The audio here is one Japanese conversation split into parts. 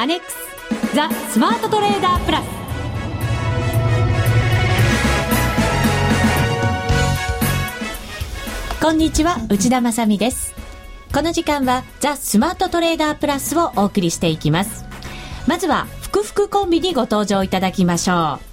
アネックスザ・スマートトレーダープラスこんにちは内田まさです。この時間はザ・スマートトレーダープラスをお送りしていきます。まずは、ふくふくコンビにご登場いただきましょう。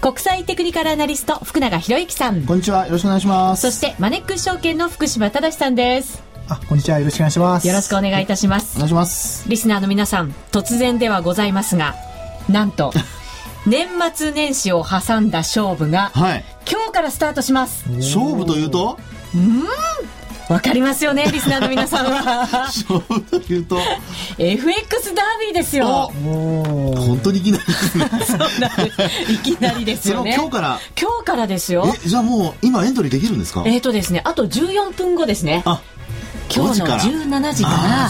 国際テクニカルアナリスト福永博之さんこんにちはよろしくお願いしますそしてマネックス証券の福島正さんですあこんにちはよろしくお願いしますよろしくお願いいたしますお願いしますリスナーの皆さん突然ではございますがなんと 年末年始を挟んだ勝負が、はい、今日からスタートします勝負というと？うんわかりますよね、リスナーの皆さんは。勝負というと？FX ダービーですよ。本当にいきなりですね。そうなんです。いきなりですよね。今日から？今日からですよ。え、じゃあもう今エントリーできるんですか？えっ、ー、とですね、あと14分後ですね。あ、今日の17時から。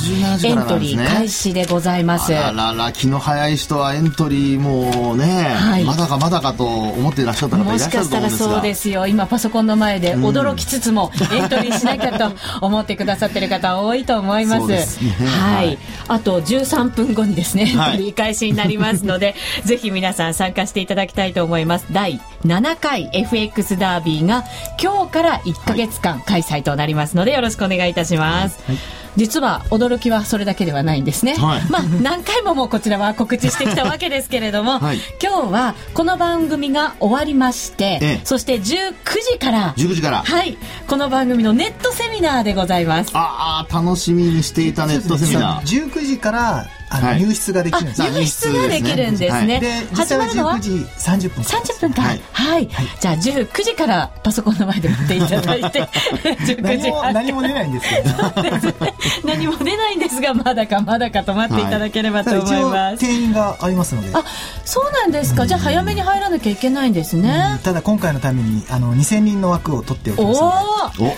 エントリー開始でございます。あらら気の早い人はエントリーもね、はい、まだかまだかと思っていらっしゃった方いらっしゃると思うんですが。もしかしたらそうですよ。今パソコンの前で驚きつつもエントリーしなきゃと思ってくださってる方多いと思います。すね、はい、あと13分後にですねエントリー開始になりますので、はい、ぜひ皆さん参加していただきたいと思います。第7回 FX ダービーが今日から1か月間開催となりますのでよろしくお願いいたします。はい。実は驚きはそれだけではないんですね、はい、まあ何回ももうこちらは告知してきたわけですけれども、はい、今日はこの番組が終わりまして、ええ、そして19時から19時から。はい。この番組のネットセミナーでございます。ああ楽しみにしていたネットセミナー。19時からあの、入室ができるんです入室ができるんですね。で、始まるのは？19時30分。30分間。はい。はい。じゃあ19時からパソコンの前で待っていただいて、19時何も出ないんですけど。何も出ないんですが、まだかまだかと待っていただければと思います。定員がありますので。あ、そうなんですか。じゃあ早めに入らなきゃいけないんですね。ただ今回のために、あの、2000人の枠を取っておきますので。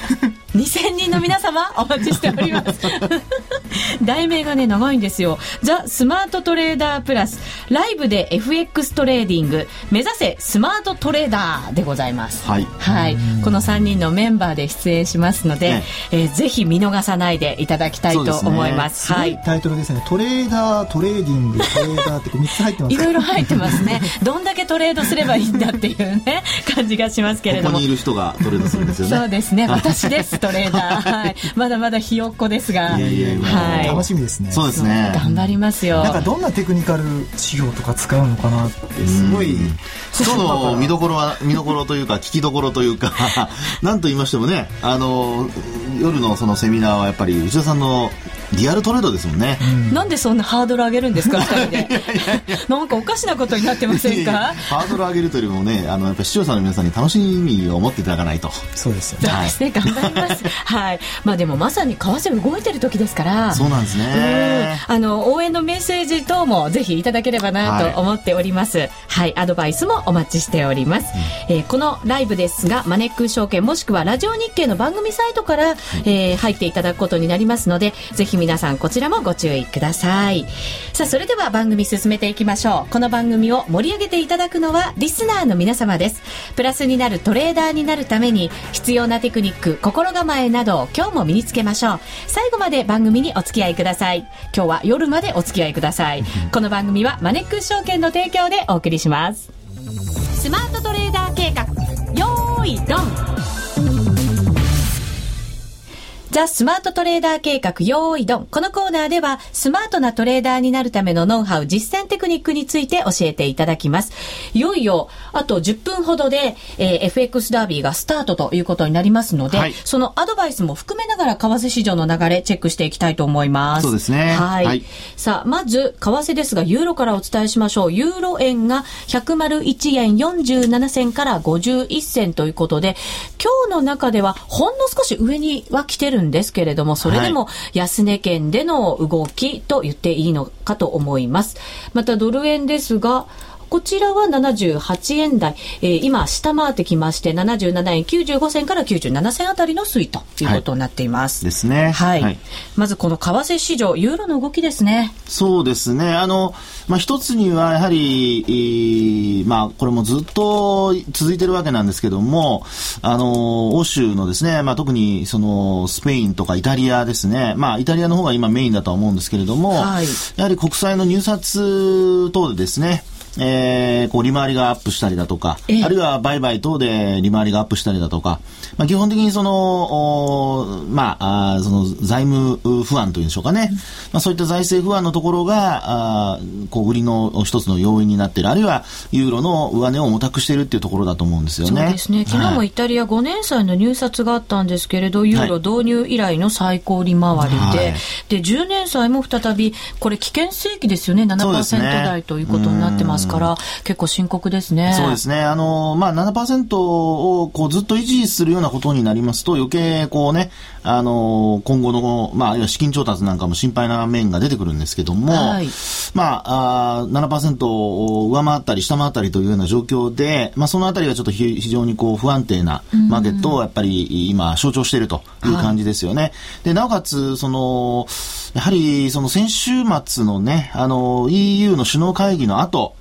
お2000人の皆様お待ちしております 題名がね長いんですよザ・スマートトレーダープラス。ライブで FX トレーディング。目指せスマートトレーダーでございます。はい、はい、この3人のメンバーで出演しますので、ね。えー、ぜひ見逃さないでいただきたいと思います、ね、はい、タイトルですね。トレーダートレーディングトレーダーって3つ入ってますいろいろ入ってますね。どんだけトレードすればいいんだっていうね感じがしますけれども。ここにいる人がトレードするんですよね。そうですね。私ですトレーダー、はい、まだまだひよっこですが。いやいやはい、楽しみですね。そうですね。頑張りますよ。なんかどんなテクニカル資料とか使うのかなってすごい。今日の見どころは見どころというか聞きどころというか 何と言いましてもねあの夜のそのセミナーはやっぱり内田さんのリアルトレードですもんね、うん、なんでそんなハードル上げるんですか 2人で。なんかおかしなことになってませんか？ハードル上げるというよりもねあのやっぱ視聴者の皆さんに楽しみを持っていただかないと。そうですよね。そうですね、頑張ります。はい。まあでもまさに為替動いてる時ですから。そうなんですね。あの応援のメッセージ等もぜひいただければなと思っております、はい、はい、アドバイスもお待ちしております、うん、えー、このライブですがマネック証券もしくはラジオ日経の番組サイトから、はい、えー、入っていただくことになりますのでぜひ皆さんこちらもご注意ください。さあそれでは番組進めていきましょう。この番組を盛り上げていただくのはリスナーの皆様です。プラスになるトレーダーになるために必要なテクニック心構えなど今日も身につけましょう。最後まで番組にお付き合いください。今日は夜までお付き合いください。この番組はマネックス証券の提供でお送りします。スマートトレーダー計画。よーいドンザ・スマートトレーダー計画用意ドン。このコーナーでは、スマートなトレーダーになるためのノウハウ、実践テクニックについて教えていただきます。いよいよ、あと10分ほどで、えー、FX ダービーがスタートということになりますので、はい、そのアドバイスも含めながら、為替市場の流れ、チェックしていきたいと思います。そうですね。はい。はい、さあ、まず、為替ですが、ユーロからお伝えしましょう。ユーロ円が101円47銭から51銭ということで、今日の中では、ほんの少し上には来てるんですけれども、それでも安値圏での動きと言っていいのかと思います。またドル円ですが、こちらは78円台、えー、今下回ってきまして77円95銭から97銭あたりの推移ということになっています。はい、ですね。はい。はい、まずこの為替市場、ユーロの動きですね。そうですね。あの、まあ、一つにはやはり、まあ、これもずっと続いてるわけなんですけども、あの、欧州のですね、まあ、特にそのスペインとかイタリアですね、まあ、イタリアの方が今メインだとは思うんですけれども、はい、やはり国債の入札等でですね、えー、こう利回りがアップしたりだとか、あるいは売買等で利回りがアップしたりだとか、まあ、基本的にその、まあ、あその財務不安というんでしょうかね、うん、まあ、そういった財政不安のところが、あこう売りの一つの要因になっている、あるいはユーロの上値を重たくしているっていうところだと思うんですよね。そうですね。昨日もイタリア5年債の入札があったんですけれど、ユーロ導入以来の最高利回りで、はい、で、10年債も再び、これ危険水域ですよね、7%台ということになってますから、結構深刻ですね。そうですね。あの、まあ、7%をこうずっと維持するようなことになりますと、余計こうね、あの、今後の、まあ、資金調達なんかも心配な面が出てくるんですけども、はい、まあ、あ7%を上回ったり下回ったりというような状況で、まあ、そのあたりがちょっと非常にこう不安定なマーケットをやっぱり今象徴しているという感じですよね。はい、で、なおかつ、その、やはりその先週末のね、あの、EU の首脳会議の後、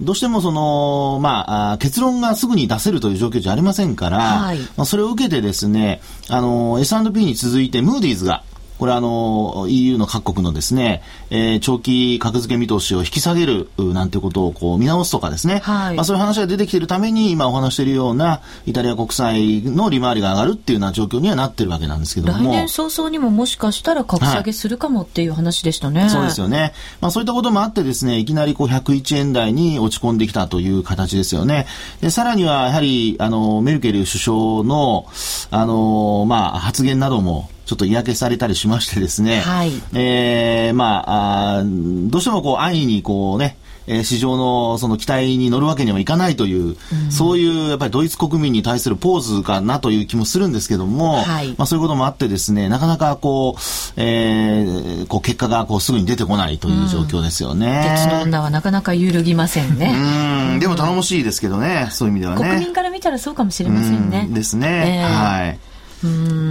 どうしてもその、まあ、結論がすぐに出せるという状況じゃありませんから、はい、まあ、それを受けてですね、あの、S&P に続いてムーディーズが、これあの EU の各国のですね、えー、長期格付け見通しを引き下げるなんてことをこう見直すとかですね、はい、まあそういう話が出てきているために今お話しているようなイタリア国債の利回りが上がるっていうような状況にはなってるわけなんですけども。来年早々にももしかしたら格下げするかもっていう話でしたね。はい、そうですよね。まあそういったこともあってですね、いきなりこう101円台に落ち込んできたという形ですよね。で、さらにはやはりあのメルケル首相のあのまあ発言などもちょっと嫌気されたりしましてですね、はい、えー、まああ、どうしてもこう安易にこうね、えー、市場のその期待に乗るわけにはいかないという、うん、そういうやっぱりドイツ国民に対するポーズかなという気もするんですけども、はい、まあそういうこともあってですね、なかなかこう、えー、こう結果がこうすぐに出てこないという状況ですよね。うん、女はなかなか揺るぎませんね。うん、でも頼もしいですけどね、そういう意味ではね。国民から見たらそうかもしれませんね。ですね。えー、はい。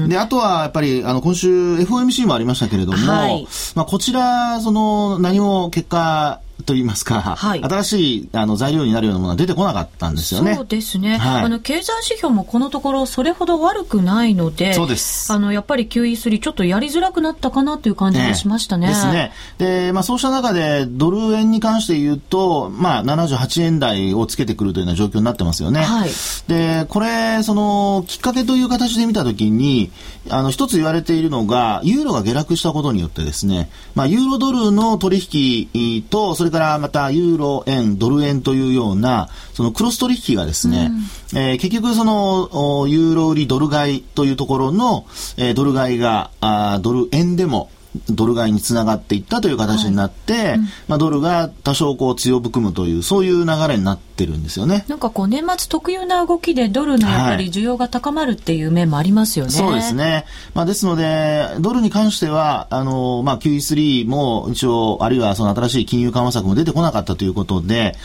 で、あとはやっぱり、あの、今週 FOMC もありましたけれども、はい、まあ、こちら、その、何も結果、といいますか、はい、新しいあの材料になるようなものは出てこなかったんですよね。そうですね。はい、あの経済指標もこのところそれほど悪くないので、そうです。あのやっぱり QE3 ちょっとやりづらくなったかなという感じがしましたね。ねですね。で、まあそうした中でドル円に関して言うと、まあ78円台をつけてくるというような状況になってますよね。はい。で、これそのきっかけという形で見たときに、あの一つ言われているのがユーロが下落したことによってですね、まあユーロドルの取引とそれからまたユーロ円、ドル円というような、そのクロス取引がですね、うん、えー、結局その、ユーロ売りドル買いというところの、えー、ドル買いが、あドル円でも、ドル買いにつながっていったという形になって、はいうん、まあ、ドルが多少こう強含むというそういう流れになってるんですよね。なんかこう年末特有な動きでドルのやっぱり需要が高まるっていう面もありますよね。はい、そうですね。まあ、ですのでドルに関してはあのまあ QE3 も一応あるいはその新しい金融緩和策も出てこなかったということで、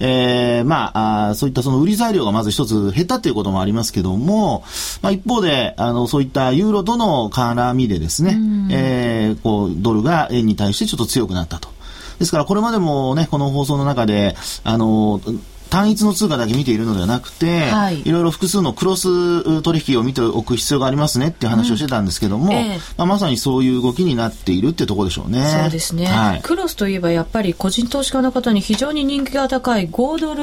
えー、まああそういったその売り材料がまず一つ減ったということもありますけども、まあ、一方であのそういったユーロとの絡みでですね、えーこう、ドルが円に対してちょっと強くなったと。ですから、これまでもね、この放送の中で、あの、単一の通貨だけ見ているのではなくて、はい、いろいろ複数のクロス取引を見ておく必要がありますねっていう話をしてたんですけども、うんえー、まあ、まさにそういう動きになっているってところでしょうね。そうですね、はい、クロスといえばやっぱり個人投資家の方に非常に人気が高い5ドル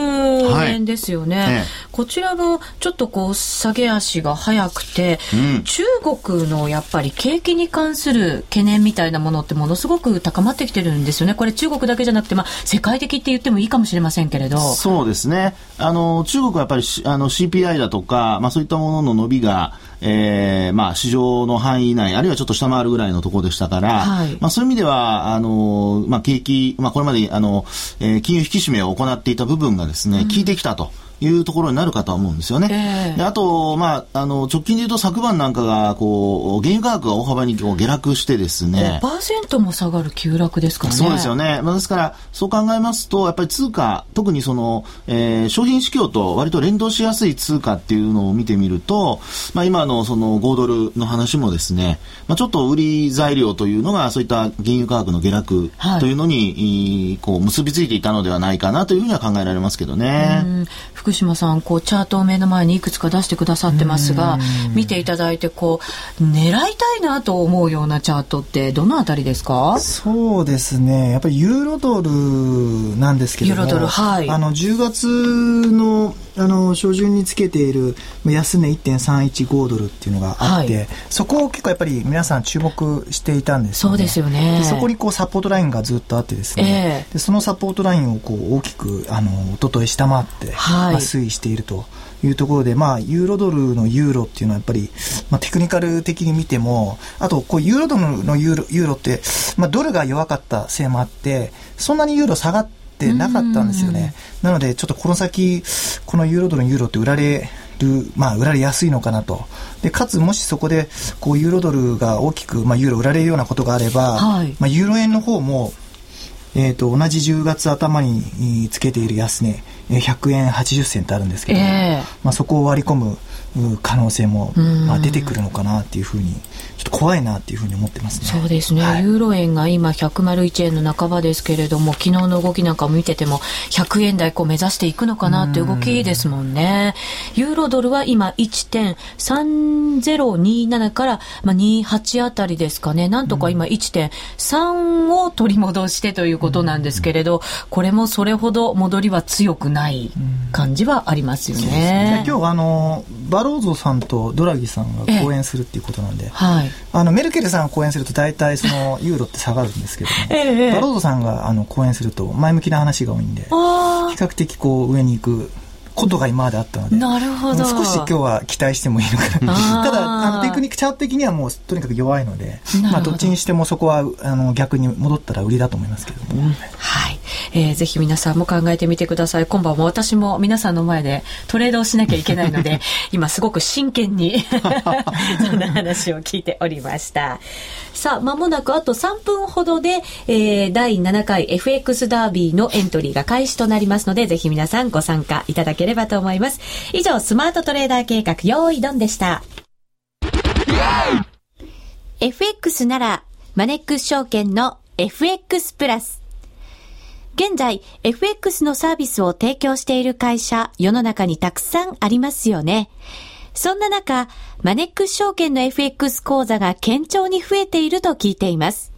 円ですよね。はいえー、こちらもちょっとこう下げ足が早くて、うん、中国のやっぱり景気に関する懸念みたいなものってものすごく高まってきてるんですよね。これ中国だけじゃなくて、まあ、世界的って言ってもいいかもしれませんけれど。そうですですね。あの、中国はやっぱりあの CPI だとか、まあそういったものの伸びが、えー、まあ市場の範囲内、あるいはちょっと下回るぐらいのところでしたから、はい、まあそういう意味では、あの、まあ景気、まあこれまで、あの、えー、金融引き締めを行っていた部分がですね、効いてきたと。いうところになるかとは思うんですよね。えー、であと、まあ、あの、直近で言うと昨晩なんかが、こう、原油価格が大幅にこう下落してですね。5%も下がる急落ですからね。そうですよね。まあ、ですから、そう考えますと、やっぱり通貨、特にその、えー、商品市況と割と連動しやすい通貨っていうのを見てみると、まあ、今のその5ドルの話もですね、まあ、ちょっと売り材料というのが、そういった原油価格の下落というのに、はい、こう、結びついていたのではないかなというふうには考えられますけどね。福島さん、こう、チャートを目の前にいくつか出してくださってますが、見ていただいて、こう、狙いたいなと思うようなチャートって、どのあたりですか？そうですね。やっぱりユーロドルなんですけども、ユーロドル、はい。あの、10月のあの初旬につけている安値1.315ドルっていうのがあって、はい、そこを結構やっぱり皆さん注目していたんです、ね、そうですよね。そこにこうサポートラインがずっとあってですね、えー、でそのサポートラインをこう大きくあの一昨日下回って、はい、まあ、推移していると。いうところで、まあ、ユーロドルのユーロっていうのはやっぱり、まあ、テクニカル的に見ても、あと、こう、ユーロドルのユーロユーロって、まあ、ドルが弱かったせいもあって、そんなにユーロ下がってなかったんですよね。なので、ちょっとこの先、このユーロドルのユーロって売られる、まあ、売られやすいのかなと。で、かつ、もしそこで、こう、ユーロドルが大きく、まあ、ユーロ売られるようなことがあれば、はい、まあ、ユーロ円の方も、えっ、ー、と、同じ10月頭につけている安値、100円80銭ってあるんですけど、えー、まあ、そこを割り込む可能性も、まあ、出てくるのかなっていうふうにちょっと怖いなっていうふうに思ってますね。そうですね。はい、ユーロ円が今101円の半ばですけれども、昨日の動きなんか見てても、100円台こう目指していくのかなっていう動きですもんね。ユーロドルは今1.3027から、まあ、28あたりですかね。なんとか今1.3を取り戻してということなんですけれど、これもそれほど戻りは強くない感じはありますよね。ね今日あのバローゾさんとドラギさんが講演するっていうことなんで、はい、あのメルケルさんが講演すると大体そのユーロって下がるんですけども、ええ、バローゾさんがあの講演すると前向きな話が多いんで比較的こう上に行くことが今まであったので、なるほど。少し今日は期待してもいいのかなただあのテクニックチャート的にはもうとにかく弱いのでまあどっちにしてもそこはあの逆に戻ったら売りだと思いますけども、うん、はい、えー、ぜひ皆さんも考えてみてください今晩も私も皆さんの前でトレードをしなきゃいけないので 今すごく真剣に そんな話を聞いておりましたさあまもなくあと3分ほどで、えー、第7回 FX ダービーのエントリーが開始となりますのでぜひ皆さんご参加いただければと思います。以上、スマートトレーダー計画、用意ドンでした。FX なら、マネックス証券の FX プラス。現在、FX のサービスを提供している会社、世の中にたくさんありますよね。そんな中、マネックス証券の FX 講座が堅調に増えていると聞いています。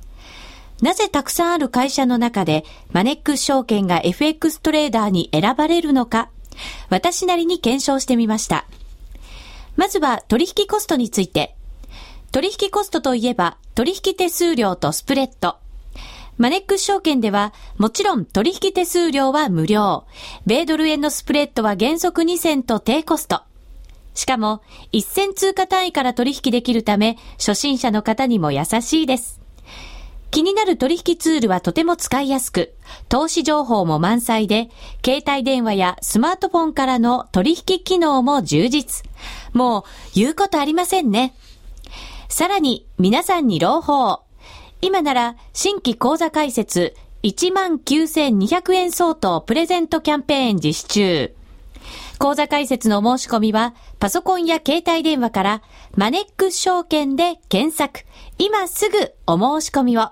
なぜたくさんある会社の中で、マネックス証券が FX トレーダーに選ばれるのか、私なりに検証してみました。まずは取引コストについて。取引コストといえば取引手数料とスプレッド。マネックス証券では、もちろん取引手数料は無料。米ドル円のスプレッドは原則2銭と低コスト。しかも、1銭通貨単位から取引できるため、初心者の方にも優しいです。気になる取引ツールはとても使いやすく、投資情報も満載で、携帯電話やスマートフォンからの取引機能も充実。もう言うことありませんね。さらに皆さんに朗報。今なら新規講座開設19,200円相当プレゼントキャンペーン実施中。講座開設の申し込みはパソコンや携帯電話からマネックス証券で検索。今すぐお申し込みを。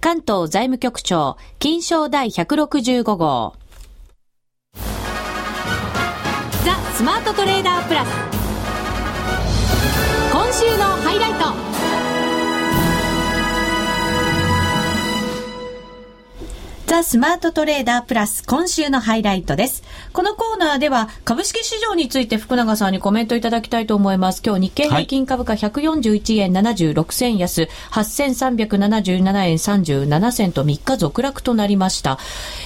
関東財務局長、金賞第165号。ザ・スマートトレーダープラス。今週のハイライト。ザ・スマートトレーダープラス今週のハイライトです。このコーナーでは株式市場について福永さんにコメントいただきたいと思います。今日日経平均株価141円76銭安、8377円37銭と3日続落となりました。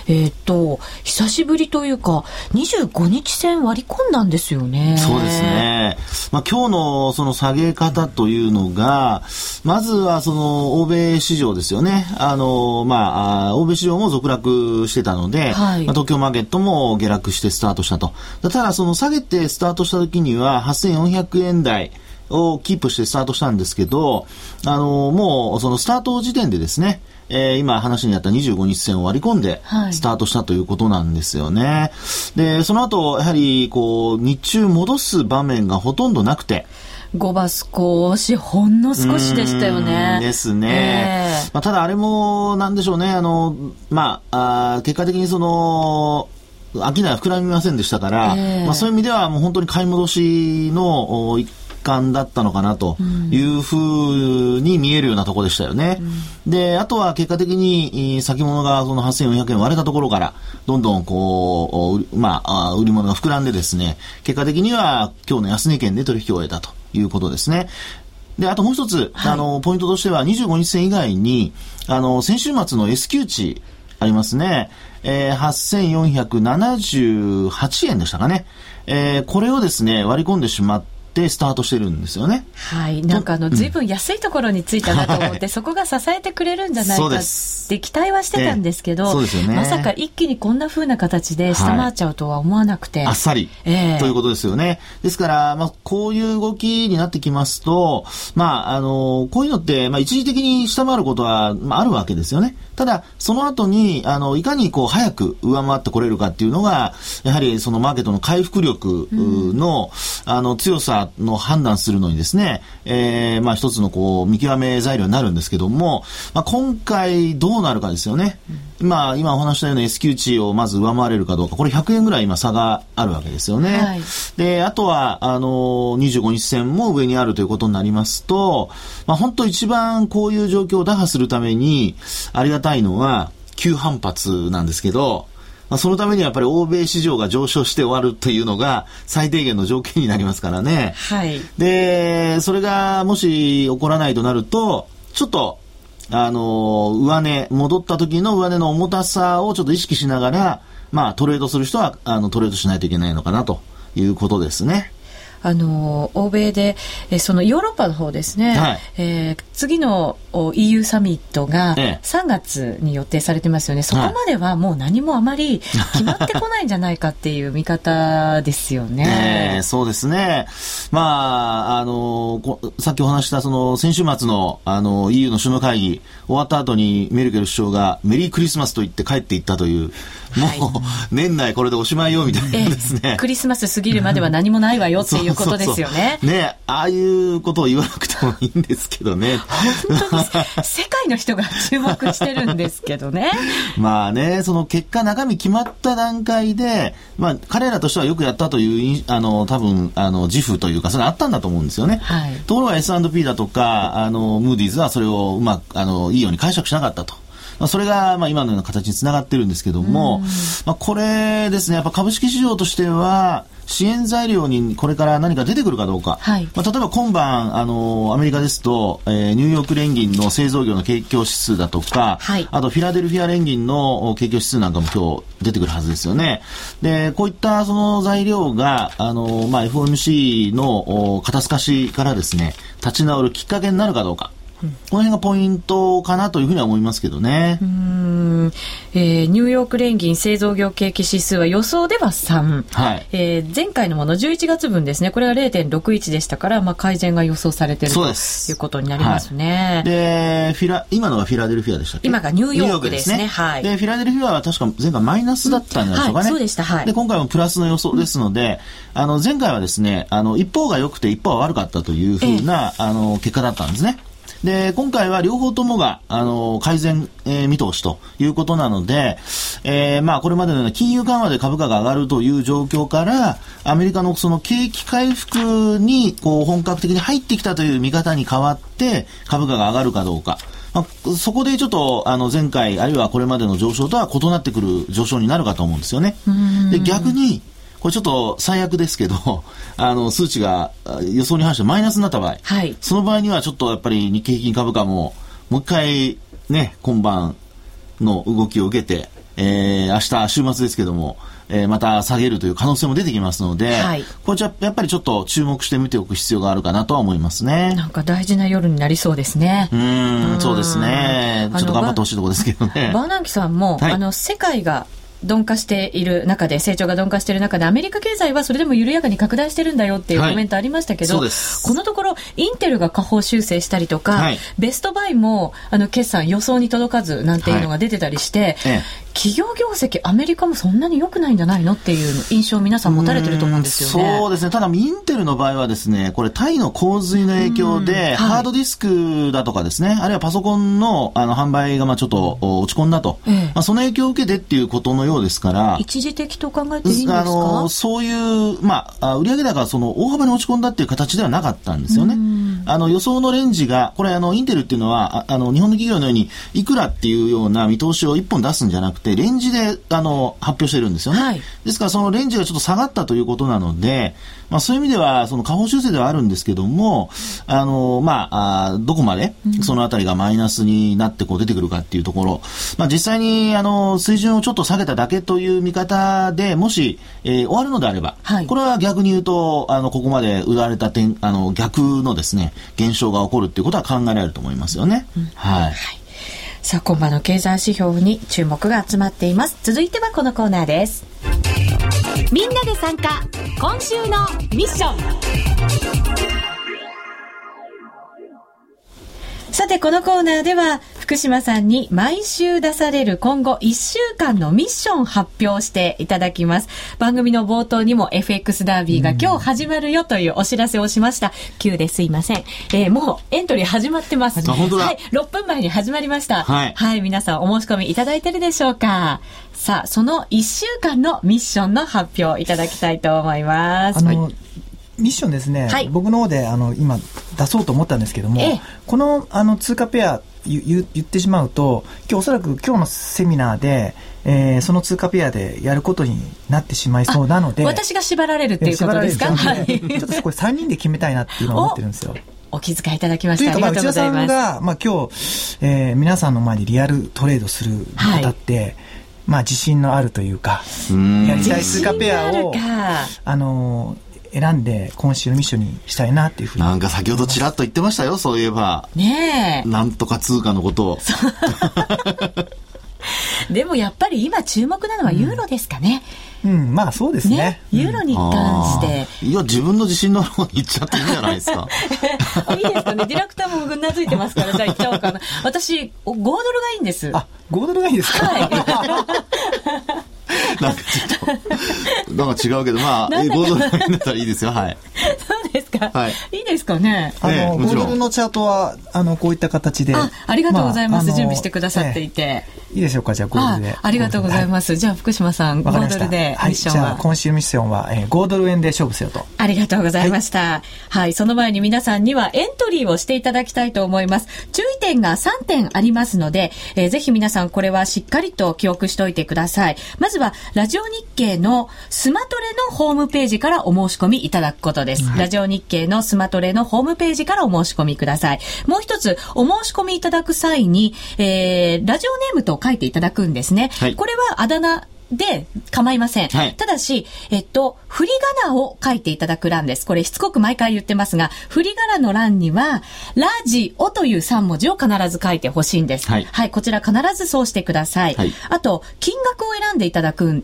えっ、と、久しぶりというか、25日線割り込んだんですよね。そうですね。まあ今日のその下げ方というのが、まずはその欧米市場ですよね。あの、まあ、欧米市場も続落してたので、はい、まあ、東京マーケットも下落してスタートしたと。ただ、その下げてスタートした時には8400円台、をキープしてスタートしたんですけど、あの、もうそのスタート時点でですね、えー、今話にあった25日線を割り込んでスタートしたということなんですよね。はい、で、その後、やはりこう、日中戻す場面がほとんどなくて、5番少し、ほんの少しでしたよね。ですね。えー、まあ、ただあれも、なんでしょうね、あの、まあ、あ結果的にその、商いは膨らみませんでしたから、えー、まあ、そういう意味ではもう本当に買い戻しの一環だったのかなというふうに見えるようなところでしたよね。うん、で、あとは結果的に先物がその8400円割れたところから、どんどんこう、まあ、売り物が膨らんでですね、結果的には今日の安値圏で取引を終えたということですね。で、あともう一つ、はい、あの、ポイントとしては25日線以外に、あの、先週末の S q 値ありますね。えー、8478円でしたかね。えー、これをですね、割り込んでしまっってスタートしてるんですよね。はい。なんかあの、ずいぶん安いところについたなと思って、そこが支えてくれるんじゃないかって期待はしてたんですけど、ね、まさか一気にこんな風な形で下回っちゃうとは思わなくて。はい、あっさり、えー、ということですよね。ですから、まあ、こういう動きになってきますと、まあ、あの、こういうのって、まあ、一時的に下回ることは、まあ、あるわけですよね。ただ、その後に、あの、いかにこう、早く上回ってこれるかっていうのが、やはりそのマーケットの回復力の、うん、あの、強さの判断するのにですね、えー、まあ一つのこう、見極め材料になるんですけども、まあ今回どうなるかですよね。うん、まあ今お話したような S q 値をまず上回れるかどうか、これ100円ぐらい今差があるわけですよね。はい、で、あとは、あの、25日線も上にあるということになりますと、まあ本当一番こういう状況を打破するために、ありがたいのは、急反発なんですけど、まあ、そのためにはやっぱり欧米市場が上昇して終わるというのが最低限の条件になりますからね。はい。で、それがもし起こらないとなると、ちょっと、あの、上値、戻った時の上値の重たさをちょっと意識しながら、まあトレードする人は、あの、トレードしないといけないのかなということですね。あの欧米で、えそのヨーロッパの方ですね、はい、えー、次の EU サミットが3月に予定されてますよね、そこまではもう何もあまり 決まってこないんじゃないかっていう見方ですよね。えー、そうですね。まあ、あのさっきお話したその先週末のあの EU の首脳会議終わった後にメルケル首相がメリークリスマスと言って帰っていったというもう、年内これでおしまいよみたいなですね。クリスマス過ぎるまでは何もないわよっていうことですよね。そうそうそうねああいうことを言わなくてもいいんですけどね。本当に世界の人が注目してるんですけどね。まあね、その結果中身決まった段階で、まあ彼らとしてはよくやったという、あの、多分、あの、自負というか、それあったんだと思うんですよね。はい、ところが S&P だとか、あの、ムーディーズはそれをうまく、あの、いいように解釈しなかったと。まあ、それが、まあ、今のような形につながってるんですけども、まあ、これですね、やっぱ株式市場としては、支援材料にこれから何か出てくるかどうか。はい、まあ、例えば今晩、あの、アメリカですと、えー、ニューヨーク連銀の製造業の景況指数だとか、はい、あとフィラデルフィア連銀の景況指数なんかも今日出てくるはずですよね。で、こういったその材料が、あの、まあ、FOMC の肩透かしからですね、立ち直るきっかけになるかどうか。この辺がポイントかなというふうには思いますけどね。うん、えー、ニューヨーク連銀製造業景気指数は予想では3。はい。えー、前回のもの11月分ですね。これは0.61でしたから、まあ改善が予想されているということになりますね。はい、で、フィラ、今のがフィラデルフィアでしたっけ？今がニューヨークですね。すねはい。で、フィラデルフィアは確か前回マイナスだったんじゃないでしょうかね。はい、そうでした。はい。で、今回もプラスの予想ですので、うん、あの、前回はですね、あの、一方が良くて一方は悪かったというふうな、えー、あの、結果だったんですね。で、今回は両方ともが、あの、改善、えー、見通しということなので、えー、まあ、これまでのような金融緩和で株価が上がるという状況から、アメリカのその景気回復に、こう、本格的に入ってきたという見方に変わって、株価が上がるかどうか。まあ、そこでちょっと、あの、前回、あるいはこれまでの上昇とは異なってくる上昇になるかと思うんですよね。で、逆に、これちょっと最悪ですけど、あの、数値が予想に反してマイナスになった場合、はい、その場合にはちょっとやっぱり日経平均株価も、もう一回、ね、今晩の動きを受けて、えー、明日週末ですけども、えー、また下げるという可能性も出てきますので、はい、これじゃやっぱりちょっと注目して見ておく必要があるかなとは思いますね。なんか大事な夜になりそうですね。うん、そうですね。ちょっと頑張ってほしいところですけどね。バーナンキさんも、はい、あの、世界が鈍化している中で、成長が鈍化している中で、アメリカ経済はそれでも緩やかに拡大してるんだよっていうコメントありましたけど、はい、このところ、インテルが下方修正したりとか、はい、ベストバイも、あの、決算予想に届かずなんていうのが出てたりして、はい、企業業績、アメリカもそんなに良くないんじゃないのっていう印象を皆さん持たれてると思うんですよね。そうですね。ただ、インテルの場合はですね、これ、タイの洪水の影響で、はい、ハードディスクだとかですね、あるいはパソコンのあの販売がまあちょっと落ち込んだと、ええ、まあ、その影響を受けてっていうことのようですから、一時的と考えていいんですか？あのそういう、まあ、売上高がその大幅に落ち込んだっていう形ではなかったんですよね。あの予想のレンジが、これあの、インテルっていうのは、あの、日本の企業のように、いくらっていうような見通しを一本出すんじゃなくて、レンジで、あの、発表してるんですよね。はい、ですから、そのレンジがちょっと下がったということなので、まあ、そういう意味では、その下方修正ではあるんですけども、あの、まあ、あどこまで、そのあたりがマイナスになってこう出てくるかっていうところ、まあ、実際に、あの、水準をちょっと下げただけという見方で、もし、えー、終わるのであれば、はい、これは逆に言うと、あの、ここまで売られた点、あの、逆のですね、現象が起こるっていうことは考えられると思いますよね。うん、はい、はいさあ、今晩の経済指標に注目が集まっています。続いてはこのコーナーです。みんなで参加、今週のミッション。さて、このコーナーでは、福島さんに毎週出される今後1週間のミッション発表していただきます。番組の冒頭にも FX ダービーが今日始まるよというお知らせをしました。急ですいません。えー、もうエントリー始まってます。本当だ。はい、6分前に始まりました。はい。はい、皆さんお申し込みいただいてるでしょうかさあ、その1週間のミッションの発表いただきたいと思います。ミッションですね、はい、僕の方であの今出そうと思ったんですけども、ええ、このあの通貨ペア言言ってしまうと今日おそらく今日のセミナーで、えー、その通貨ペアでやることになってしまいそうなので私が縛られるっていうことですか、はい、ちょっとそこ3人で決めたいなっていうのを思ってるんですよ。お気遣いいただきました。というか、まあ、内田さんが、まあ、今日、えー、皆さんの前でリアルトレードする方って、はい。まあ自信のあるというか、やりたい通貨ペアを、あの選んで今週のミッションにしたいなっていうふうに。なんか先ほどちらっと言ってましたよそういえば。ねえ。なんとか通貨のこと。を でもやっぱり今注目なのはユーロですかね、うん、うん、まあそうですね、ね、ユーロに関して、うん、いや自分の自信のある方に行っちゃっていいんじゃないですか。いいですかね。ディレクターもうなずいてますからじゃあ行っちゃおうかな。私5ドルがいいんです。あ5ドルがいいですか？はい なんかちょっと、なんか違うけど、まあ、5ドルだったらいいですよ、はい。そうですか。はい。いいですかね。あの、5ドルのチャートは、あの、こういった形で。あ、ありがとうございます。準備してくださっていて。いいでしょうか、じゃあ5ドルで。ありがとうございます。じゃあ、福島さん、5ドルでミッションは？じゃあ、今週ミッションは、えー、5ドル円で勝負せよと。ありがとうございました。はい、その前に皆さんにはエントリーをしていただきたいと思います。注意点が3点ありますので、えー、ぜひ皆さんこれはしっかりと記憶しておいてください。まずは、ラジオ日経のスマトレのホームページからお申し込みいただくことです。はい、ラジオ日経のスマトレのホームページからお申し込みください。もう一つ、お申し込みいただく際に、えー、ラジオネームと書いていただくんですね。はい、これはあだ名で構いません。はい、ただし、えっと、振り仮名を書いていただく欄です。これしつこく毎回言ってますが、振り仮名の欄には、ラジオという3文字を必ず書いてほしいんです。はい、はい、こちら必ずそうしてください。はい、あと、金額を選んでいただく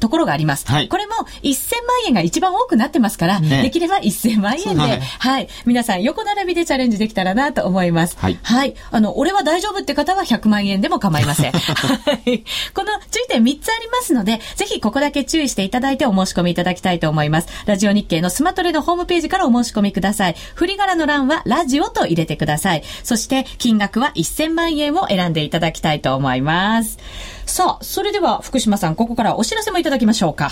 ところがあります。はい、これも1000万円が一番多くなってますから、ね、できれば1000万円で、はい、はい、皆さん横並びでチャレンジできたらなと思います。はい。はい。あの、俺は大丈夫って方は100万円でも構いません。はい。この注意点3つありますので、ぜひここだけ注意していただいてお申し込みいただきたいと思います。ラジオ日経のスマトレのホームページからお申し込みください。振り柄の欄はラジオと入れてください。そして金額は1000万円を選んでいただきたいと思います。さあ、それでは福島さん、ここからお知らせもいただきましょうか。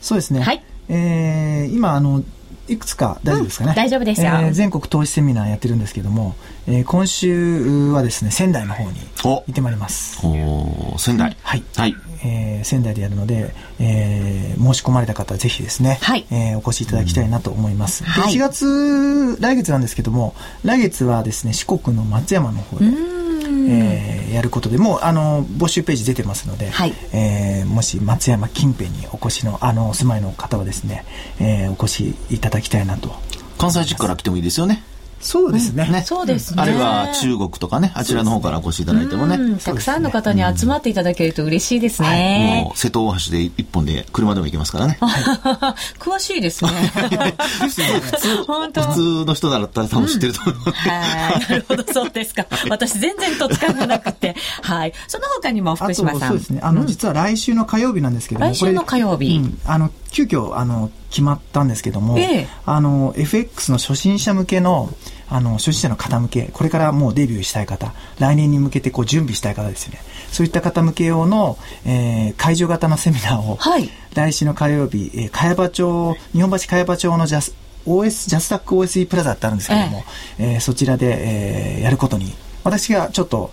そうですね。はい。えー、今、あの、いくつか大丈夫ですかね、うん、大丈夫ですよ、えー、全国投資セミナーやってるんですけども、えー、今週はですね仙台の方に行ってまいりますお仙台はい、はいえー、仙台でやるので、えー、申し込まれた方ぜひですね、はい。えー、お越しいただきたいなと思います、うん、1月来月なんですけども来月はですね四国の松山の方で、えー、やることでもうあの募集ページ出てますので、はい、えー、もし松山近辺にお越しのあのお住まいの方はですね、えー、お越しいただきたいなと。関西地区から来てもいいですよねそうですね。ねそうですね。あるいは中国とかね、あちらの方からお越しいただいてもね。たくさんの方に集まっていただけると嬉しいですね。はい、もう瀬戸大橋で一本で車でも行けますからね。詳しいですね。普通、本当普通の人だったら多分知ってると思います。はい。なるほど、そうですか。私全然とつかがなくて。はい。その他にも福島さん。そうですね。あの、実は来週の火曜日なんですけども。来週の火曜日。あの、急遽、あの、決まったんですけども、あの、FX の初心者向けの、あの、初心者の方向け、これからもうデビューしたい方、来年に向けてこう準備したい方ですよね。そういった方向け用の、えー、会場型のセミナーを、はい、来週の火曜日、えー、茅場町、日本橋茅場町のジャス、OS、ジャスタック OSE プラザってあるんですけども、えー、えー、そちらで、えー、やることに、私がちょっと、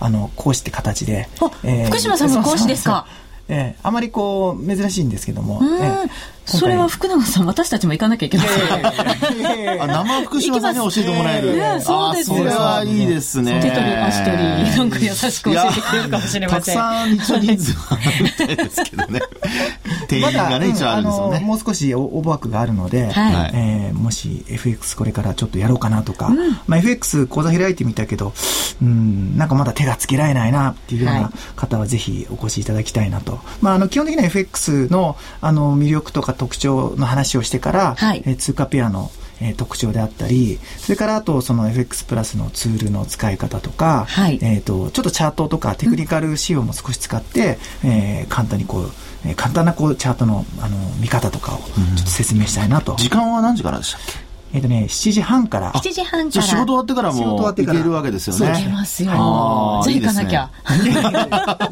あの、講師って形で。えー、福島さんの講師ですか？えー、あまりこう珍しいんですけども、えー、それは福永さん、私たちも行かなきゃいけない。生福島さんに教えてもらえる。そうですよ。それはいいですね。手取り足取り、なんか優しく教えてくれるかもしれません。たくさん一応人数はあるみたいですけどね。定員がね、一応あるんですよね。もう少しオーバー枠があるので、はえもし FX これからちょっとやろうかなとか、まあ FX 講座開いてみたけど、うん、なんかまだ手がつけられないなっていうような方はぜひお越しいただきたいなと。まああの基本的には FX のあの魅力とか特徴の話をしてから、はい、え通貨ペアのえー、特徴であったり、それからあとその FX プラスのツールの使い方とか、はい、えっ、と、ちょっとチャートとかテクニカル仕様も少し使って、うん、えー、簡単にこう、えー、簡単なこうチャートのあの見方とかをちょっと説明したいなと。時間は何時からでしたっけ？えっ、とね、7時半から。7時半から。仕事終わってからも行けるわけですよね。行けますよ。ぜひ行かなきゃ。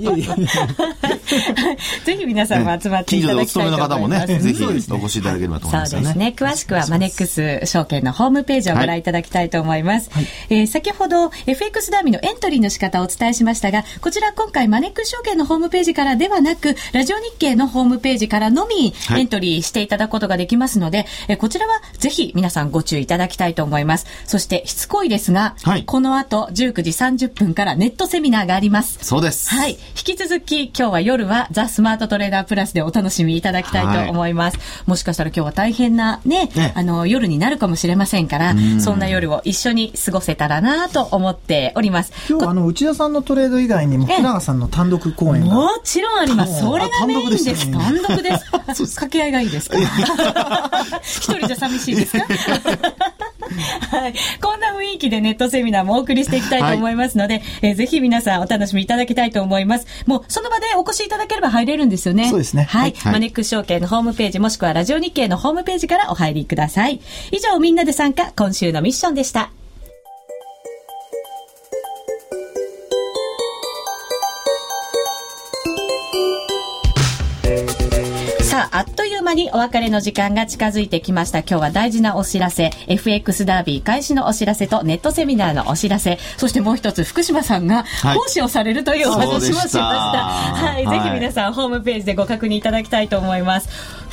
ぜひ皆さんも集まっていただきたいと思います。近所でお勤めの方もね、ぜひお越しいただければと思いますそうですね。詳しくはマネックス証券のホームページをご覧いただきたいと思います。はい、えー、先ほど FX ダーミのエントリーの仕方をお伝えしましたが、こちら今回マネックス証券のホームページからではなく、ラジオ日経のホームページからのみエントリーしていただくことができますので、えこちらはぜひ皆さんご注意いただきたいいと思います。そしてしつこいですが、はい、この後19時30分からネットセミナーがあります。そうです。はい。引き続き今日は夜はザ・スマートトレーダープラスでお楽しみいただきたいと思います。はい、もしかしたら今日は大変なね、ねあの夜になるかもしれませんから、そんな夜を一緒に過ごせたらなと思っております。今日あの内田さんのトレード以外にも福永さんの単独公演がもちろんあります。それがメインです。単独です。掛け合いがいいですか？一人じゃ寂しいですか？はい。こんな雰囲気でネットセミナーもお送りしていきたいと思いますので、はい、えー、ぜひ皆さんお楽しみいただきたいと思います。もうその場でお越しいただければ入れるんですよね。そうですね。はい。はい、マネックス証券のホームページもしくはラジオ日経のホームページからお入りください。以上みんなで参加、今週のミッションでした。間にお別れの時間が近づいてきました。今日は大事なお知らせ、FX ダービー開始のお知らせとネットセミナーのお知らせ、そしてもう一つ福島さんが講師をされるというお話もしました。はい、はい、ぜひ皆さんホームページでご確認いただきたいと思います。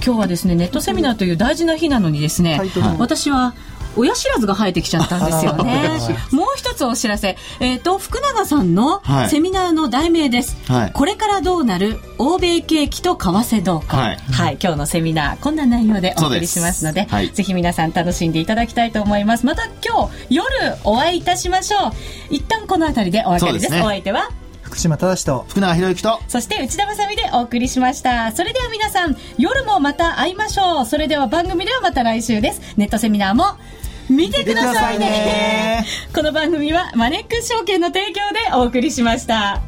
今日はですね、ネットセミナーという大事な日なのにですね、私は親知らずが生えてきちゃったんですよね。もう一つお知らせ。えっ、ー、と、福永さんのセミナーの題名です。はい、これからどうなる？欧米景気と為替動向、はい。はい、今日のセミナー、こんな内容でお送りしますので、ではい、ぜひ皆さん楽しんでいただきたいと思います。また今日夜お会いいたしましょう。一旦この辺りでお別れです。ですね、お相手は？福島正と福永博之とそして内田まさみでお送りしましたそれでは皆さん夜もまた会いましょうそれでは番組ではまた来週ですネットセミナーも見てくださいねこの番組はマネックス証券の提供でお送りしました。